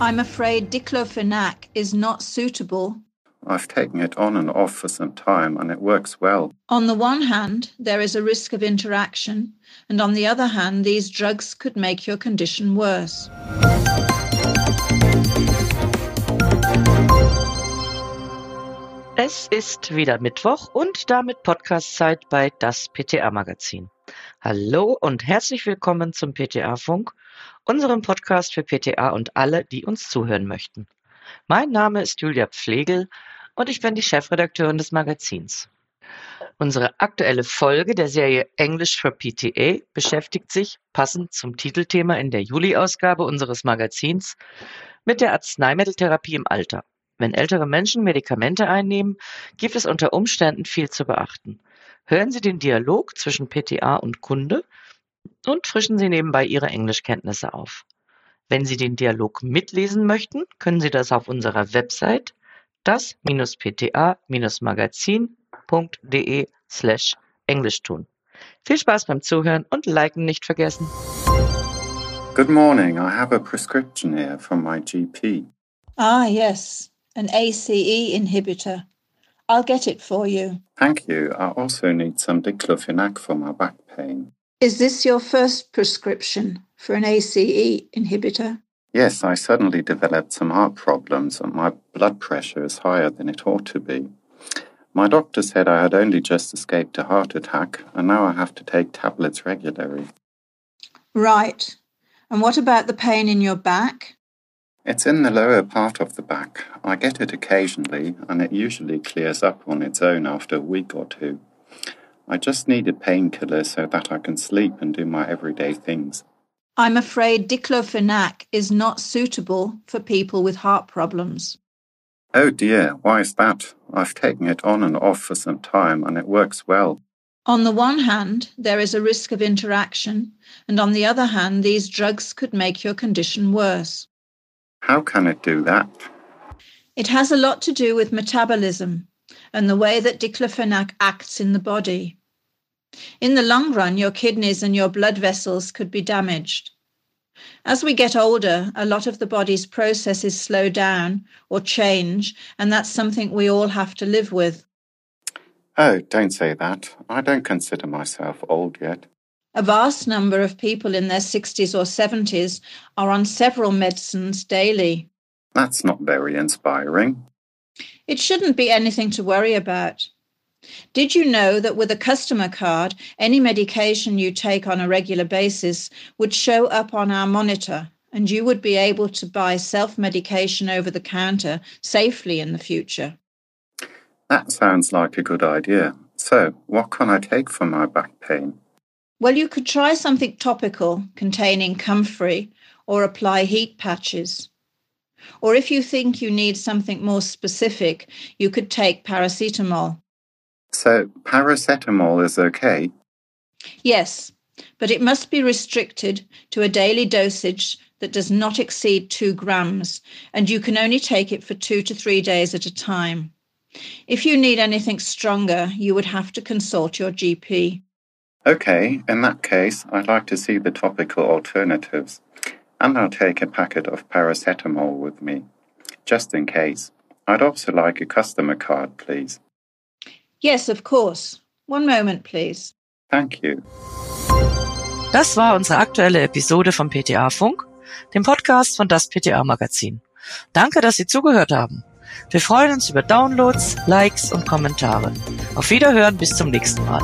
I'm afraid diclofenac is not suitable. I've taken it on and off for some time and it works well. On the one hand, there is a risk of interaction, and on the other hand, these drugs could make your condition worse. Es ist wieder Mittwoch und damit Podcastzeit bei das PTA Magazin. Hallo und herzlich willkommen zum PTA Funk, unserem Podcast für PTA und alle, die uns zuhören möchten. Mein Name ist Julia Pflegel und ich bin die Chefredakteurin des Magazins. Unsere aktuelle Folge der Serie English for PTA beschäftigt sich, passend zum Titelthema in der Juli-Ausgabe unseres Magazins, mit der Arzneimitteltherapie im Alter. Wenn ältere Menschen Medikamente einnehmen, gibt es unter Umständen viel zu beachten. Hören Sie den Dialog zwischen PTA und Kunde und frischen Sie nebenbei Ihre Englischkenntnisse auf. Wenn Sie den Dialog mitlesen möchten, können Sie das auf unserer Website das-pta-magazin.de slash Englisch tun. Viel Spaß beim Zuhören und Liken nicht vergessen. Good morning. I have a prescription here from my GP. Ah, yes, an ACE inhibitor. I'll get it for you. Thank you. I also need some diclofenac for my back pain. Is this your first prescription for an ACE inhibitor? Yes, I suddenly developed some heart problems and my blood pressure is higher than it ought to be. My doctor said I had only just escaped a heart attack and now I have to take tablets regularly. Right. And what about the pain in your back? It's in the lower part of the back. I get it occasionally and it usually clears up on its own after a week or two. I just need a painkiller so that I can sleep and do my everyday things. I'm afraid diclofenac is not suitable for people with heart problems. Oh dear, why is that? I've taken it on and off for some time and it works well. On the one hand, there is a risk of interaction, and on the other hand, these drugs could make your condition worse. How can it do that? It has a lot to do with metabolism and the way that diclofenac acts in the body. In the long run, your kidneys and your blood vessels could be damaged. As we get older, a lot of the body's processes slow down or change, and that's something we all have to live with. Oh, don't say that. I don't consider myself old yet. A vast number of people in their 60s or 70s are on several medicines daily. That's not very inspiring. It shouldn't be anything to worry about. Did you know that with a customer card, any medication you take on a regular basis would show up on our monitor and you would be able to buy self medication over the counter safely in the future? That sounds like a good idea. So, what can I take for my back pain? Well, you could try something topical containing comfrey or apply heat patches. Or if you think you need something more specific, you could take paracetamol. So, paracetamol is okay? Yes, but it must be restricted to a daily dosage that does not exceed two grams, and you can only take it for two to three days at a time. If you need anything stronger, you would have to consult your GP. Okay, in that case, I'd like to see the topical alternatives. And I'll take a packet of paracetamol with me, just in case. I'd also like a customer card, please. Yes, of course. One moment, please. Thank you. Das war unsere aktuelle Episode vom PTA Funk, dem Podcast von das PTA Magazin. Danke, dass Sie zugehört haben. Wir freuen uns über Downloads, Likes und Kommentare. Auf Wiederhören bis zum nächsten Mal.